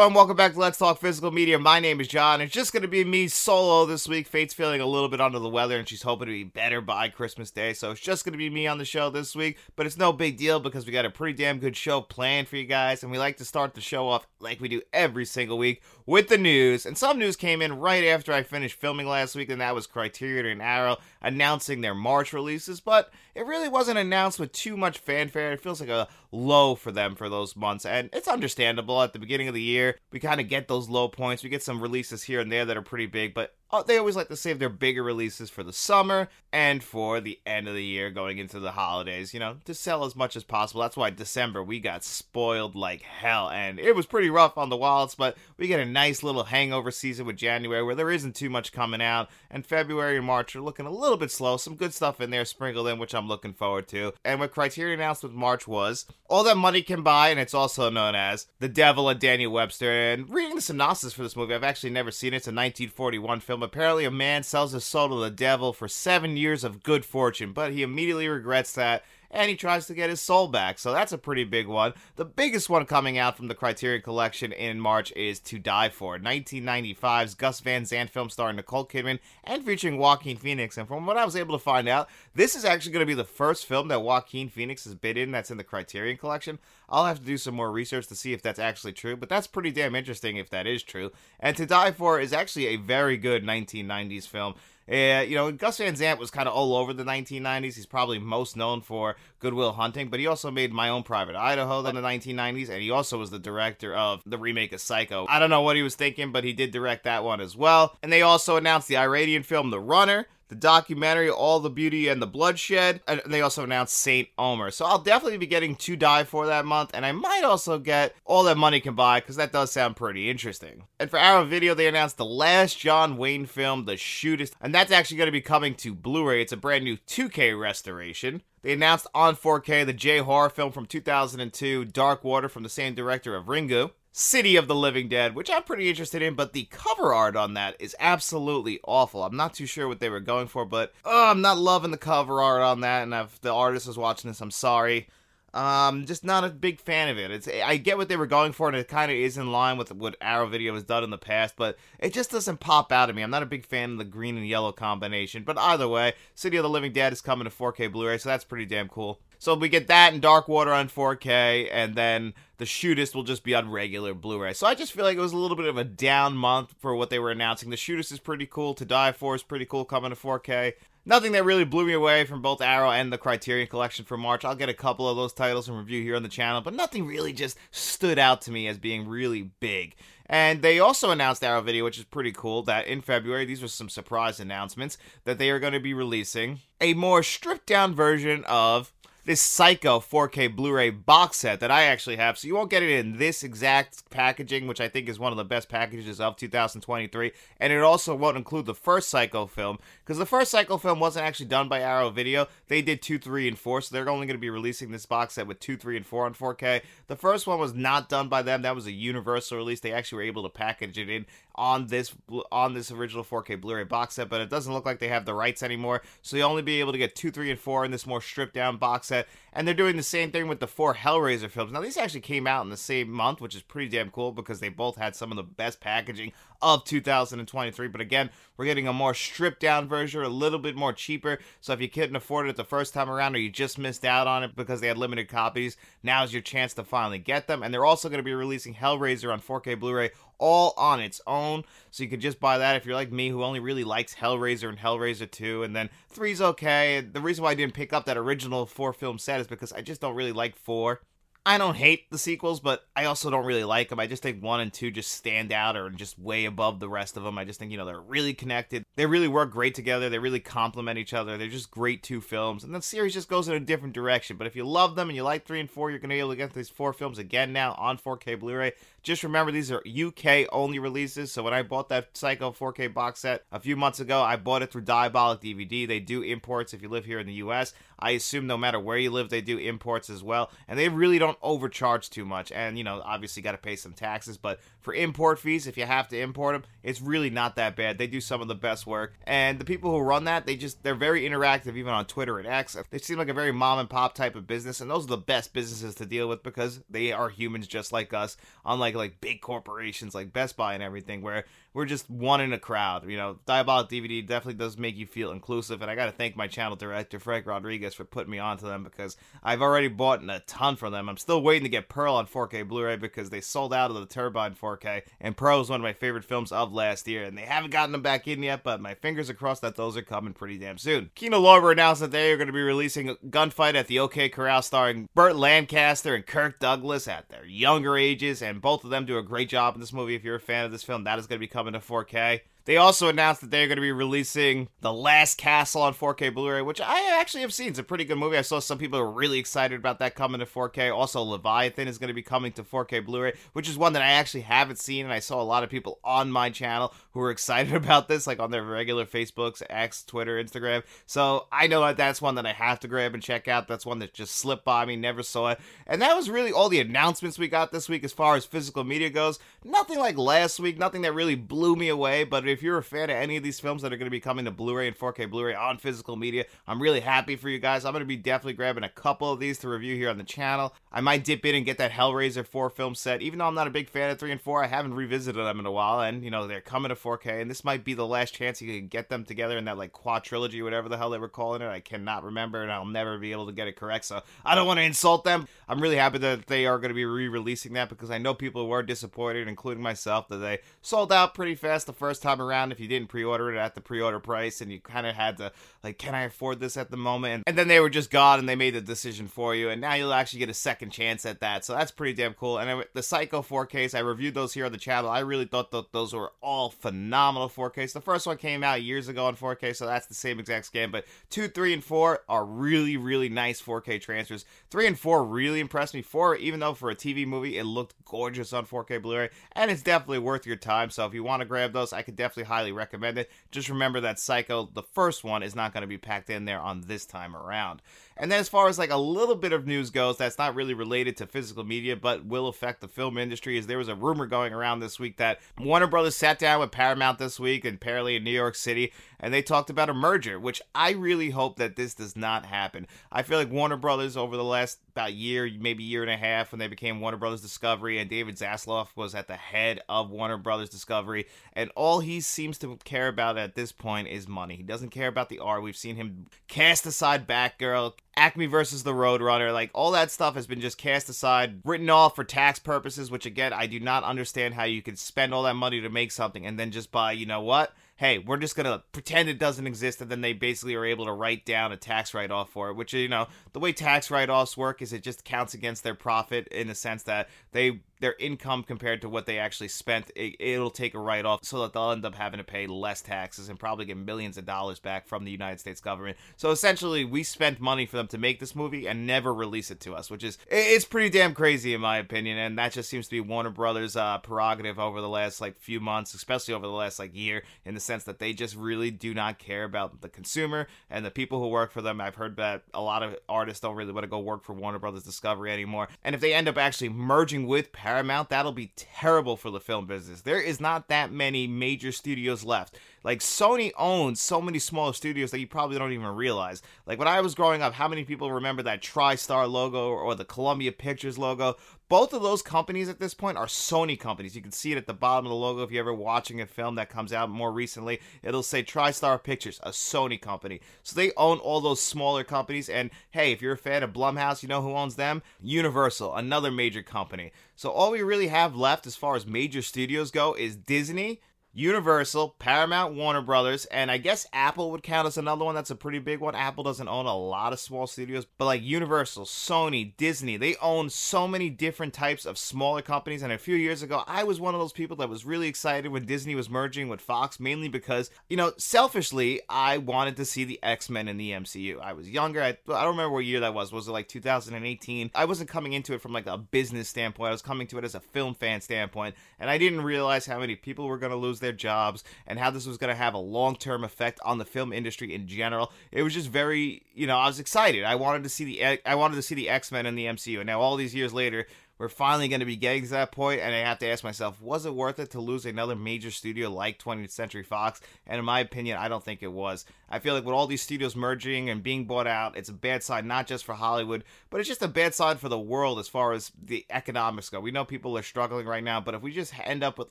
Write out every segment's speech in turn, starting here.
everyone, welcome back to Let's Talk Physical Media. My name is John. It's just going to be me solo this week. Faith's feeling a little bit under the weather and she's hoping to be better by Christmas Day. So it's just going to be me on the show this week. But it's no big deal because we got a pretty damn good show planned for you guys. And we like to start the show off like we do every single week with the news. And some news came in right after I finished filming last week, and that was Criterion and Arrow announcing their March releases. But it really wasn't announced with too much fanfare. It feels like a low for them for those months. And it's understandable at the beginning of the year. We kind of get those low points. We get some releases here and there that are pretty big, but Uh, they always like to save their bigger releases for the summer and for the end of the year going into the holidays, you know, to sell as much as possible. That's why December we got spoiled like hell and it was pretty rough on the wallets, but we get a nice little hangover season with January where there isn't too much coming out and February and March are looking a little bit slow. Some good stuff in there sprinkled in which I'm looking forward to. And what Criterion announced with March was All That Money Can Buy and it's also known as The Devil and Daniel Webster. And reading the synopsis for this movie, I've actually never seen it. It's a 1941 film Apparently, a man sells his soul to the devil for seven years of good fortune, but he immediately regrets that and he tries to get his soul back. So that's a pretty big one. The biggest one coming out from the Criterion Collection in March is To Die For, 1995's Gus Van Sant film starring Nicole Kidman and featuring Joaquin Phoenix. And from what I was able to find out, this is actually going to be the first film that Joaquin Phoenix has been in that's in the Criterion Collection. I'll have to do some more research to see if that's actually true, but that's pretty damn interesting if that is true. And To Die For is actually a very good 1990s film. Uh, you know, Gus Van Sant was kind of all over the 1990s. He's probably most known for Good Will Hunting, but he also made My Own Private Idaho in the 1990s, and he also was the director of the remake of Psycho. I don't know what he was thinking, but he did direct that one as well. And they also announced the Iranian film The Runner, the documentary All the Beauty and the Bloodshed, and they also announced Saint Omer. So I'll definitely be getting To Die For that month, and I might also get All That Money Can Buy because that does sound pretty interesting. And for Arrow Video, they announced the last John Wayne film, The Shootist, and that's actually going to be coming to Blu-ray. It's a brand new 2K restoration. They announced on 4K the J horror film from 2002, Dark Water, from the same director of Ringu. City of the Living Dead, which I'm pretty interested in, but the cover art on that is absolutely awful. I'm not too sure what they were going for, but oh, I'm not loving the cover art on that. And if the artist was watching this, I'm sorry. Um, just not a big fan of it. It's I get what they were going for, and it kind of is in line with what Arrow Video has done in the past, but it just doesn't pop out at me. I'm not a big fan of the green and yellow combination. But either way, City of the Living Dead is coming to 4K Blu-ray, so that's pretty damn cool. So we get that and Dark Water on 4K, and then the Shootist will just be on regular Blu-ray. So I just feel like it was a little bit of a down month for what they were announcing. The Shootist is pretty cool. To Die For is pretty cool coming to 4K. Nothing that really blew me away from both Arrow and the Criterion Collection for March. I'll get a couple of those titles and review here on the channel, but nothing really just stood out to me as being really big. And they also announced Arrow Video, which is pretty cool, that in February, these were some surprise announcements, that they are going to be releasing a more stripped down version of this Psycho 4K Blu-ray box set that I actually have. So you won't get it in this exact packaging, which I think is one of the best packages of 2023. And it also won't include the first Psycho film because the first Psycho film wasn't actually done by Arrow Video. They did 2, 3, and 4, so they're only going to be releasing this box set with 2, 3, and 4 on 4K. The first one was not done by them. That was a universal release. They actually were able to package it in on this on this original 4K Blu-ray box set, but it doesn't look like they have the rights anymore. So you'll only be able to get 2, 3, and 4 in this more stripped down box set. And they're doing the same thing with the four Hellraiser films. Now these actually came out in the same month, which is pretty damn cool because they both had some of the best packaging of 2023. But again, we're getting a more stripped down version, a little bit more cheaper. So if you couldn't afford it the first time around or you just missed out on it because they had limited copies, now's your chance to finally get them. And they're also going to be releasing Hellraiser on 4K Blu-ray all on its own. So you could just buy that if you're like me who only really likes Hellraiser and Hellraiser 2 and then 3's okay. The reason why I didn't pick up that original 4 film set is because I just don't really like 4. I don't hate the sequels, but I also don't really like them. I just think one and two just stand out or just way above the rest of them. I just think, you know, they're really connected. They really work great together. They really complement each other. They're just great two films. And the series just goes in a different direction. But if you love them and you like three and four, you're going to be able to get these four films again now on 4K Blu ray. Just remember, these are UK only releases. So when I bought that Psycho 4K box set a few months ago, I bought it through Diabolik DVD. They do imports if you live here in the US. I assume no matter where you live, they do imports as well, and they really don't overcharge too much. And you know, obviously, got to pay some taxes, but for import fees, if you have to import them, it's really not that bad. They do some of the best work, and the people who run that, they just they're very interactive, even on Twitter and X. They seem like a very mom and pop type of business, and those are the best businesses to deal with because they are humans just like us, unlike like big corporations like Best Buy and everything, where we're just one in a crowd. You know, Diabolik DVD definitely does make you feel inclusive, and I got to thank my channel director Frank Rodriguez for putting me onto them because I've already bought a ton from them. I'm still waiting to get Pearl on 4K Blu-ray because they sold out of the Turbine 4K, and Pearl is one of my favorite films of last year, and they haven't gotten them back in yet, but my fingers are crossed that those are coming pretty damn soon. Kino Lorber announced that they are going to be releasing Gunfight at the OK Corral starring Burt Lancaster and Kirk Douglas at their younger ages, and both of them do a great job in this movie. If you're a fan of this film, that is going to be coming to 4K. They also announced that they're going to be releasing The Last Castle on 4K Blu-ray, which I actually have seen. It's a pretty good movie. I saw some people are really excited about that coming to 4K. Also, Leviathan is going to be coming to 4K Blu-ray, which is one that I actually haven't seen, and I saw a lot of people on my channel who were excited about this, like on their regular Facebooks, X, Twitter, Instagram. So I know that that's one that I have to grab and check out. That's one that just slipped by me, never saw it. And that was really all the announcements we got this week as far as physical media goes. Nothing like last week, nothing that really blew me away, but if you're a fan of any of these films that are going to be coming to Blu-ray and 4K Blu-ray on physical media, I'm really happy for you guys. I'm going to be definitely grabbing a couple of these to review here on the channel. I might dip in and get that Hellraiser 4 film set, even though I'm not a big fan of 3 and 4. I haven't revisited them in a while, and you know they're coming to 4K, and this might be the last chance you can get them together in that like quadrilogy, whatever the hell they were calling it. I cannot remember, and I'll never be able to get it correct. So I don't want to insult them. I'm really happy that they are going to be re-releasing that because I know people were disappointed, including myself, that they sold out pretty fast the first time around. If you didn't pre-order it at the pre-order price, and you kind of had to like, can I afford this at the moment? And then they were just gone, and they made the decision for you, and now you'll actually get a second chance at that. So that's pretty damn cool. And the Psycho 4Ks, I reviewed those here on the channel. I really thought that those were all phenomenal 4Ks. The first one came out years ago on 4K, so that's the same exact scan. But two, three, and four are really, really nice 4K transfers. Three and four really impressed me. Four, even though for a TV movie it looked gorgeous on 4K Blu-ray, and it's definitely worth your time. So if you want to grab those, I could definitely highly recommend it. Just remember that Psycho, the first one, is not going to be packed in there on this time around. And then as far as like a little bit of news goes, that's not really related to physical media, but will affect the film industry. Is there was a rumor going around this week that Warner Brothers sat down with Paramount this week, and apparently in New York City, and they talked about a merger, which I really hope that this does not happen. I feel like Warner Brothers over the last about year, maybe year and a half, when they became Warner Brothers Discovery, and David Zaslav was at the head of Warner Brothers Discovery, and all he seems to care about at this point is money. He doesn't care about the art. We've seen him cast aside Batgirl, Acme versus the Roadrunner, like all that stuff has been just cast aside, written off for tax purposes, which again, I do not understand how you could spend all that money to make something and then just buy, you know what? hey, we're just gonna pretend it doesn't exist, and then they basically are able to write down a tax write off for it. Which you know, the way tax write offs work is it just counts against their profit in the sense that they their income compared to what they actually spent, it, will take a write off so that they'll end up having to pay less taxes and probably get millions of dollars back from the United States government. So essentially, we spent money for them to make this movie and never release it to us, which is it's pretty damn crazy in my opinion. And that just seems to be Warner Brothers' uh, prerogative over the last like few months, especially over the last like year, in the sense that they just really do not care about the consumer and the people who work for them. I've heard that a lot of artists don't really want to go work for Warner Brothers Discovery anymore, and if they end up actually merging with Paramount, that'll be terrible for the film business. There is not that many major studios left. Like Sony owns so many small studios that you probably don't even realize. Like when I was growing up, how many people remember that TriStar logo or the Columbia Pictures logo? Both of those companies at this point are Sony companies. You can see it at the bottom of the logo if you're ever watching a film that comes out more recently. It'll say TriStar Pictures, a Sony company. So they own all those smaller companies. And hey, if you're a fan of Blumhouse, you know who owns them? Universal, another major company. So all we really have left as far as major studios go is Disney, Universal, Paramount, Warner Brothers, and I guess Apple would count as another one that's a pretty big one. Apple doesn't own a lot of small studios, but like Universal, Sony, Disney, they own so many different types of smaller companies. And a few years ago, I was one of those people that was really excited when Disney was merging with Fox, mainly because, you know, selfishly, I wanted to see the X Men in the MCU. I was younger. I, I don't remember what year that was. Was it like 2018? I wasn't coming into it from like a business standpoint, I was coming to it as a film fan standpoint, and I didn't realize how many people were going to lose lose their jobs and how this was going to have a long-term effect on the film industry in general. It was just very, you know, I was excited. I wanted to see the I wanted to see the X-Men in the MCU. And now all these years later, we're finally going to be getting to that point, and I have to ask myself, was it worth it to lose another major studio like 20th Century Fox? And in my opinion, I don't think it was. I feel like with all these studios merging and being bought out, it's a bad sign not just for Hollywood, but it's just a bad sign for the world as far as the economics go. We know people are struggling right now, but if we just end up with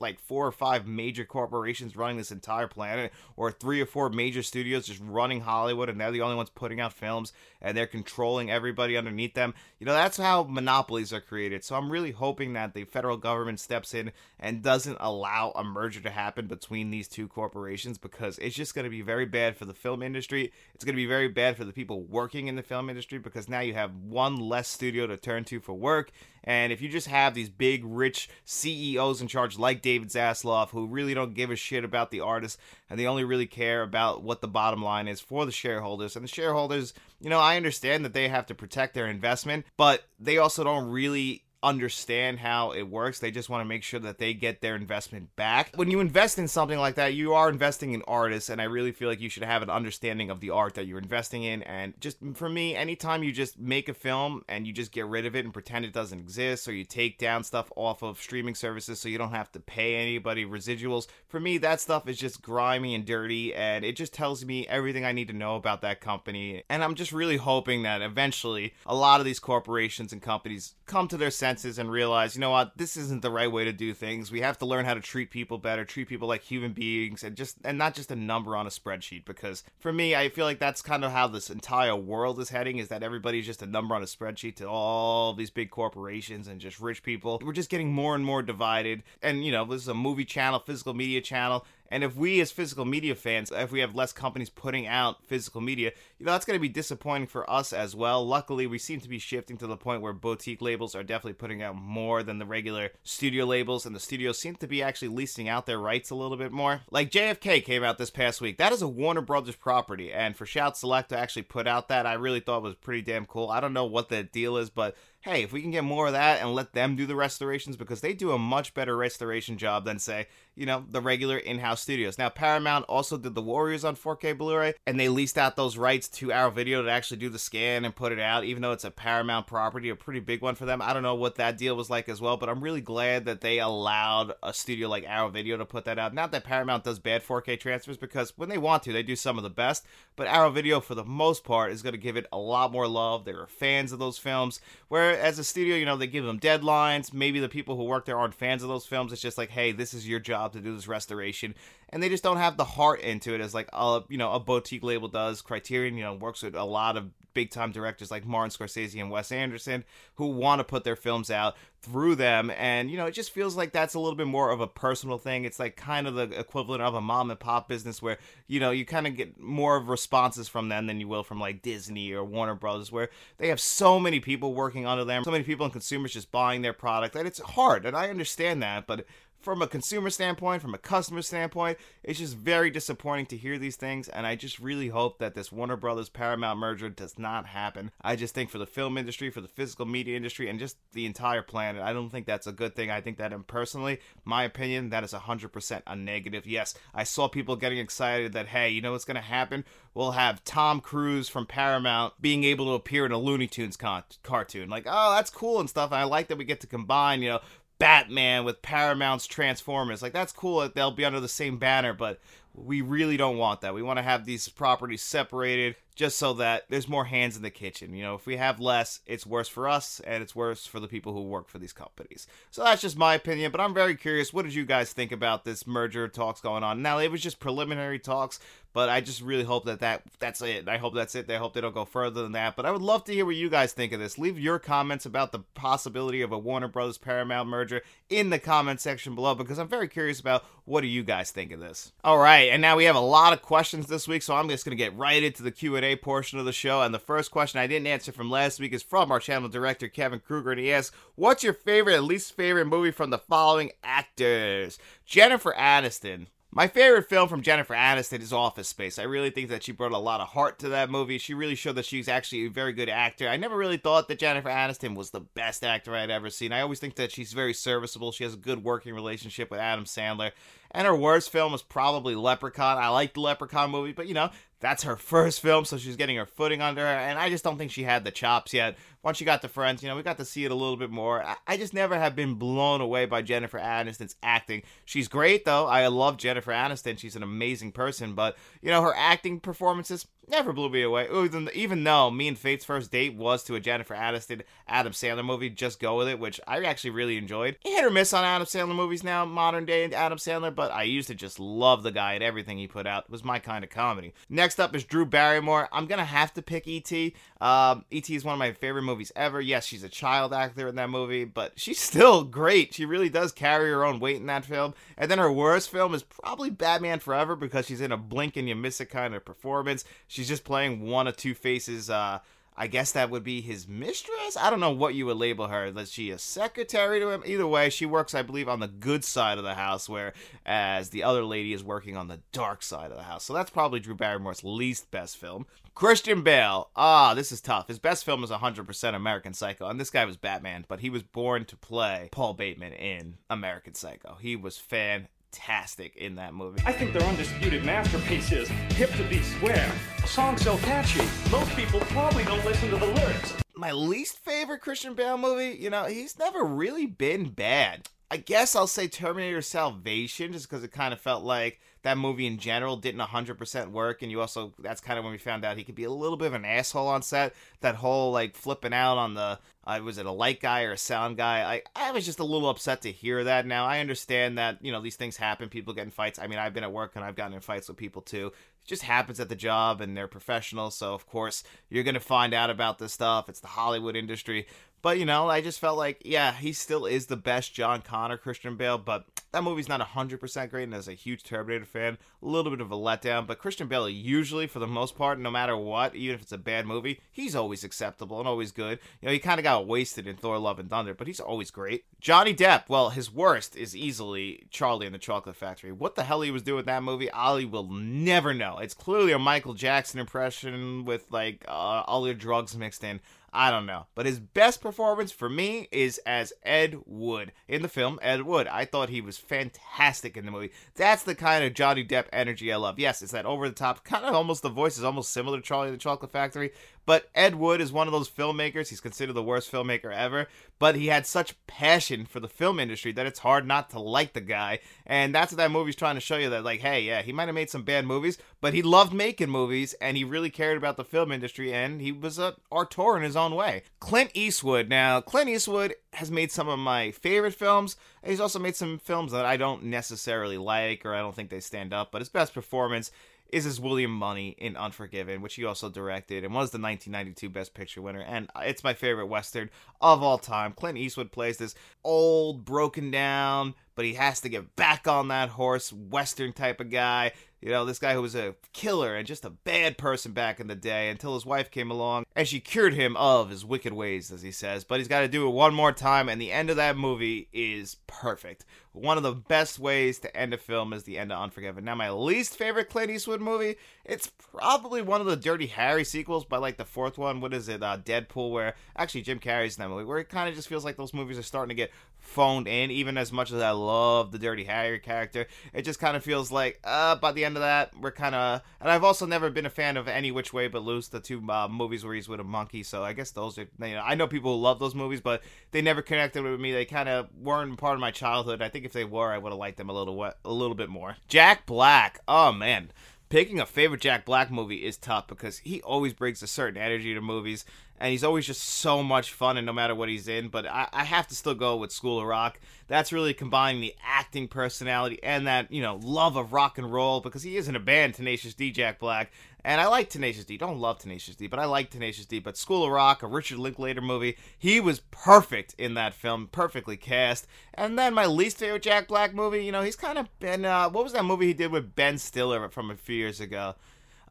like four or five major corporations running this entire planet, or three or four major studios just running Hollywood, and they're the only ones putting out films, and they're controlling everybody underneath them, you know, that's how monopolies are created. So I'm really hoping that the federal government steps in and doesn't allow a merger to happen between these two corporations because it's just going to be very bad for the film industry. It's going to be very bad for the people working in the film industry because now you have one less studio to turn to for work. And if you just have these big, rich CEOs in charge like David Zaslav, who really don't give a shit about the artists and they only really care about what the bottom line is for the shareholders, and the shareholders, you know, I understand that they have to protect their investment, but they also don't really understand how it works. They just want to make sure that they get their investment back. When you invest in something like that, you are investing in artists, and I really feel like you should have an understanding of the art that you're investing in. And just for me, anytime you just make a film and you just get rid of it and pretend it doesn't exist, or you take down stuff off of streaming services so you don't have to pay anybody residuals, for me, that stuff is just grimy and dirty, and it just tells me everything I need to know about that company. And I'm just really hoping that eventually a lot of these corporations and companies come to their senses senses and realize, you know what, this isn't the right way to do things. We have to learn how to treat people better, treat people like human beings, and just and not just a number on a spreadsheet. Because for me, I feel like that's kind of how this entire world is heading: is that everybody's just a number on a spreadsheet to all these big corporations and just rich people. We're just getting more and more divided. And you know, this is a movie channel, physical media channel and if we as physical media fans, if we have less companies putting out physical media, you know, that's going to be disappointing for us as well. Luckily, we seem to be shifting to the point where boutique labels are definitely putting out more than the regular studio labels, and the studios seem to be actually leasing out their rights a little bit more. Like JFK came out this past week. That is a Warner Brothers property, and for Shout Select to actually put out that, I really thought was pretty damn cool. I don't know what the deal is, but hey, if we can get more of that and let them do the restorations because they do a much better restoration job than say, you know, the regular in-house studios. Now Paramount also did the Warriors on 4K Blu-ray and they leased out those rights to Arrow Video to actually do the scan and put it out even though it's a Paramount property, a pretty big one for them. I don't know what that deal was like as well, but I'm really glad that they allowed a studio like Arrow Video to put that out. Not that Paramount does bad 4K transfers because when they want to, they do some of the best, but Arrow Video for the most part is going to give it a lot more love. They are fans of those films where as a studio, you know, they give them deadlines. Maybe the people who work there aren't fans of those films. It's just like, hey, this is your job to do this restoration, and they just don't have the heart into it as like a you know a boutique label does. Criterion, you know, works with a lot of big time directors like Martin Scorsese and Wes Anderson who want to put their films out through them. And you know it just feels like that's a little bit more of a personal thing. It's like kind of the equivalent of a mom and pop business where you know you kind of get more of responses from them than you will from like disney or warner brothers where they have so many people working under them so many people and consumers just buying their product and it's hard and i understand that but from a consumer standpoint, from a customer standpoint, it's just very disappointing to hear these things. And I just really hope that this Warner Brothers Paramount merger does not happen. I just think for the film industry, for the physical media industry, and just the entire planet, I don't think that's a good thing. I think that, in personally, my opinion, that is 100% a negative. Yes, I saw people getting excited that, hey, you know what's going to happen? We'll have Tom Cruise from Paramount being able to appear in a Looney Tunes con- cartoon. Like, oh, that's cool and stuff. And I like that we get to combine, you know, Batman with Paramount's Transformers. Like that's cool that they'll be under the same banner, but we really don't want that. We want to have these properties separated just so that there's more hands in the kitchen. You know, if we have less, it's worse for us and it's worse for the people who work for these companies. So that's just my opinion, but I'm very curious. What did you guys think about this merger talks going on? Now, it was just preliminary talks, but I just really hope that, that that's it. I hope that's it. I hope they don't go further than that. But I would love to hear what you guys think of this. Leave your comments about the possibility of a Warner Brothers Paramount merger in the comment section below because I'm very curious about what do you guys think of this. All right, and now we have a lot of questions this week, so I'm just going to get right into the Q&A portion of the show. And the first question I didn't answer from last week is from our channel director Kevin Kruger, and he asks, "What's your favorite and least favorite movie from the following actors?" Jennifer Aniston. My favorite film from Jennifer Aniston is Office Space. I really think that she brought a lot of heart to that movie. She really showed that she's actually a very good actor. I never really thought that Jennifer Aniston was the best actor I'd ever seen. I always think that she's very serviceable. She has a good working relationship with Adam Sandler. And her worst film was probably Leprechaun. I like the Leprechaun movie, but you know, that's her first film, so she's getting her footing under her, and I just don't think she had the chops yet. Once she got to Friends, you know, we got to see it a little bit more. I, I just never have been blown away by Jennifer Aniston's acting. She's great, though. I love Jennifer Aniston. She's an amazing person, but, you know, her acting performances never blew me away. Even, even though me and Faith's first date was to a Jennifer Aniston Adam Sandler movie, Just Go With It, which I actually really enjoyed. Hit or miss on Adam Sandler movies now, modern day Adam Sandler, but I used to just love the guy and everything he put out. It was my kind of comedy. Next up is Drew Barrymore. I'm gonna have to pick E.T. Um, E.T. is one of my favorite movies ever. Yes, she's a child actor in that movie, but she's still great. She really does carry her own weight in that film. And then her worst film is probably Batman Forever because she's in a blink and you miss it kind of performance. Just playing one of two faces. Uh, I guess that would be his mistress. I don't know what you would label her. Is she a secretary to him? Either way, she works, I believe, on the good side of the house, whereas the other lady is working on the dark side of the house. So that's probably Drew Barrymore's least best film. Christian Bale. Ah, this is tough. His best film is 100% American Psycho, and this guy was Batman, but he was born to play Paul Bateman in American Psycho. He was fan fantastic in that movie. I think their undisputed masterpiece is Hip to Be Square. Song so catchy, most people probably don't listen to the lyrics. My least favorite Christian Bale movie, you know, he's never really been bad. I guess I'll say Terminator Salvation just because it kind of felt like that movie in general didn't 100% work and you also that's kind of when we found out he could be a little bit of an asshole on set. That whole like flipping out on the uh, was it a light guy or a sound guy? I, I was just a little upset to hear that. Now i understand that you know these things happen people get in fights. I mean i've been at work and i've gotten in fights with people too just happens at the job and they're professionals so of course you're going to find out about this stuff. It's the hollywood industry but you know, I just felt like, yeah, he still is the best John Connor Christian Bale, but that movie's not 100% great, and as a huge Terminator fan, a little bit of a letdown. But Christian Bale, usually, for the most part, no matter what, even if it's a bad movie, he's always acceptable and always good. You know, he kind of got wasted in Thor Love and Thunder, but he's always great. Johnny Depp, well, his worst is easily Charlie and the Chocolate Factory. What the hell he was doing with that movie, Ollie will never know. It's clearly a Michael Jackson impression with, like, uh, all your drugs mixed in. I don't know. But his best performance for me is as Ed Wood in the film Ed Wood. I thought he was fantastic in the movie. That's the kind of Johnny Depp energy I love. Yes, it's that over the top, kind of almost the voice is almost similar to Charlie and the Chocolate Factory, but Ed Wood is one of those filmmakers. He's considered the worst filmmaker ever, but he had such passion for the film industry that it's hard not to like the guy. And that's what that movie's trying to show you that, like, hey, yeah, he might have made some bad movies, but he loved making movies and he really cared about the film industry and he was a auteur in his own way. Clint Eastwood. Now, Clint Eastwood has made some of my favorite films. He's also made some films that I don't necessarily like or I don't think they stand up, but his best performance is as William Munny in Unforgiven, which he also directed and was the 1992 Best Picture winner. And it's my favorite Western of all time. Clint Eastwood plays this old, broken down, but he has to get back on that horse, Western type of guy you know, this guy who was a killer and just a bad person back in the day until his wife came along and she cured him of his wicked ways, as he says. But he's got to do it one more time, and the end of that movie is perfect. One of the best ways to end a film is the end of Unforgiven. Now, my least favorite Clint Eastwood movie, it's probably one of the Dirty Harry sequels, but like the fourth one, what is it, uh, Dead Pool, where actually Jim Carrey's in that movie, where it kind of just feels like those movies are starting to get phoned in, even as much as I love the Dirty Harry character. It just kind of feels like, uh, by the end of that, we're kind of. And I've also never been a fan of Any Which Way But Loose, the two uh, movies where he's with a monkey. So I guess those are. You know, I know people who love those movies, but they never connected with me. They kind of weren't part of my childhood. I think if they were, I would have liked them a little a little bit more. Jack Black. Oh man picking a favorite Jack Black movie is tough because he always brings a certain energy to movies and he's always just so much fun and no matter what he's in but I, I, have to still go with school of rock that's really combining the acting personality and that you know love of rock and roll because he is in a band tenacious d jack black and I like Tenacious D. Don't love Tenacious D, but I like Tenacious D. But School of Rock, a Richard Linklater movie, he was perfect in that film, perfectly cast. And then my least favorite Jack Black movie, you know, he's kind of been. Uh, what was that movie he did with Ben Stiller from a few years ago?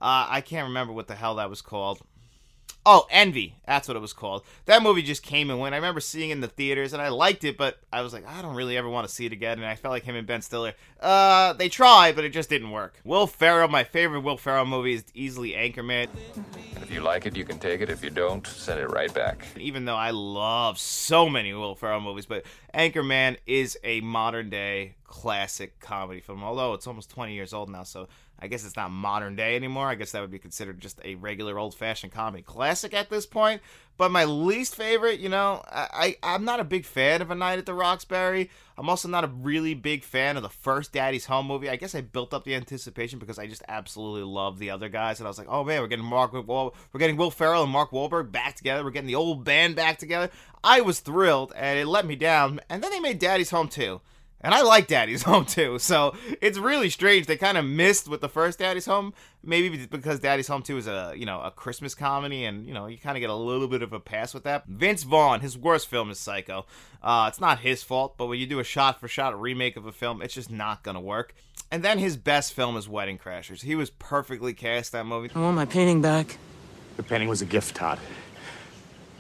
Uh, I can't remember what the hell that was called. Oh, Envy. That's what it was called. That movie just came and went. I remember seeing it in the theaters and I liked it, but I was like, I don't really ever want to see it again. And I felt like him and Ben Stiller, uh, they tried, but it just didn't work. Will Ferrell, my favorite Will Ferrell movie is easily Anchorman. If you like it, you can take it. If you don't, send it right back. Even though I love so many Will Ferrell movies, but Anchorman is a modern day classic comedy film. Although it's almost 20 years old now, so I guess it's not modern day anymore. I guess that would be considered just a regular old fashioned comedy classic at this point. But my least favorite, you know, I, I am not a big fan of A Night at the Roxbury. I'm also not a really big fan of the first Daddy's Home movie. I guess I built up the anticipation because I just absolutely love the other guys, and I was like, oh man, we're getting Mark, we're getting Will Ferrell and Mark Wahlberg back together. We're getting the old band back together. I was thrilled, and it let me down. And then they made Daddy's Home too. And I like Daddy's Home too, so it's really strange. They kind of missed with the first Daddy's Home, maybe because Daddy's Home 2 is a you know a Christmas comedy, and you know you kind of get a little bit of a pass with that. Vince Vaughn, his worst film is Psycho. Uh, it's not his fault, but when you do a shot-for-shot remake of a film, it's just not gonna work. And then his best film is Wedding Crashers. He was perfectly cast that movie. I want my painting back. The painting was a gift, Todd.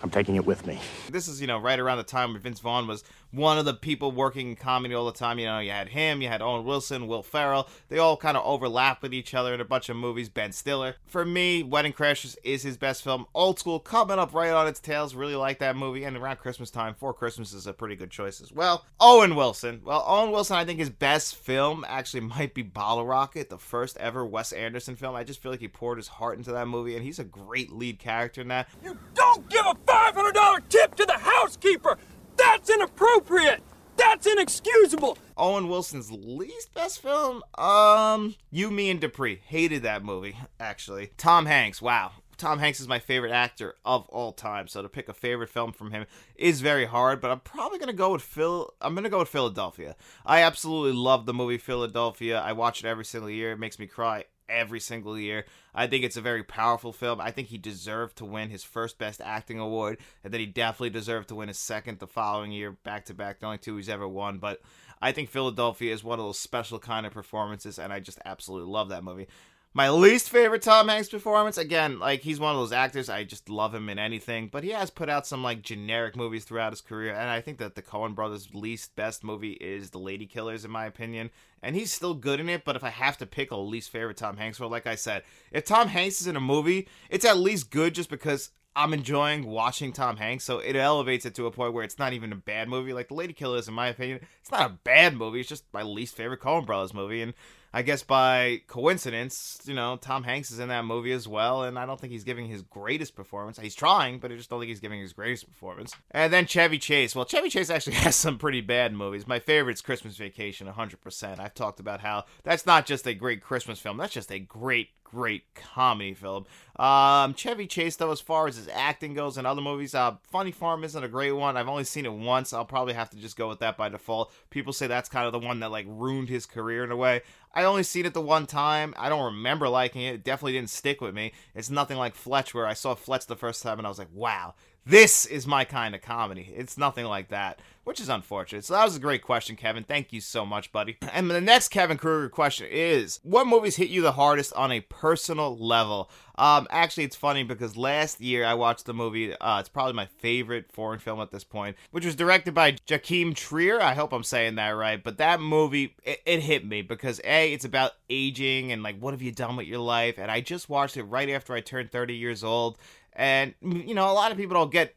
I'm taking it with me. This is, you know, right around the time where Vince Vaughn was one of the people working in comedy all the time. You know, you had him, you had Owen Wilson, Will Ferrell. They all kind of overlap with each other in a bunch of movies. Ben Stiller. For me, Wedding Crashers is his best film. Old School coming up right on its tails. Really like that movie. And around Christmas time, For Christmas is a pretty good choice as well. Owen Wilson. Well, Owen Wilson, I think his best film actually might be Bottle Rocket, the first ever Wes Anderson film. I just feel like he poured his heart into that movie, and he's a great lead character in that. You don't give a $500 tip to the housekeeper! That's inappropriate! That's inexcusable! Owen Wilson's least best film? Um, You, Me, and Dupree. Hated that movie, actually. Tom Hanks, wow. Tom Hanks is my favorite actor of all time, so to pick a favorite film from him is very hard. But I'm probably gonna go with Phil. I'm gonna go with Philadelphia. I absolutely love the movie Philadelphia. I watch it every single year. It makes me cry every single year. I think it's a very powerful film. I think he deserved to win his first Best Acting award, and then he definitely deserved to win his second the following year, back to back. The only two he's ever won, but I think Philadelphia is one of those special kind of performances, and I just absolutely love that movie. My least favorite Tom Hanks performance, again, like he's one of those actors, I just love him in anything, but he has put out some like generic movies throughout his career, and I think that the Coen brothers' least best movie is The Lady Killers, in my opinion. And he's still good in it, but if I have to pick a least favorite Tom Hanks role, like I said, if Tom Hanks is in a movie, it's at least good just because I'm enjoying watching Tom Hanks, so it elevates it to a point where it's not even a bad movie. Like The Lady Killers, in my opinion, it's not a bad movie. It's just my least favorite Coen Brothers movie, and I guess by coincidence, you know, Tom Hanks is in that movie as well, and I don't think he's giving his greatest performance. He's trying, but I just don't think he's giving his greatest performance. And then Chevy Chase. Well, Chevy Chase actually has some pretty bad movies. My favorite's Christmas Vacation, 100%. I've talked about how that's not just a great Christmas film, that's just a great great comedy film. Um, Chevy Chase, though, as far as his acting goes in other movies, uh, Funny Farm isn't a great one. I've only seen it once. I'll probably have to just go with that by default. People say that's kind of the one that like ruined his career in a way. I only seen it the one time. I don't remember liking it. It definitely didn't stick with me. It's nothing like Fletch, where I saw Fletch the first time and I was like, wow, this is my kind of comedy. It's nothing like that, which is unfortunate. So that was a great question, Kevin. Thank you so much, buddy. And the next Kevin Kruger question is What movies hit you the hardest on a personal level? Um, actually, it's funny because last year I watched the movie. Uh, it's probably my favorite foreign film at this point, which was directed by Joachim Trier. I hope I'm saying that right. But that movie, it, it hit me because a, it's about aging and like what have you done with your life, and I just watched it right after I turned 30 years old. And you know, a lot of people don't get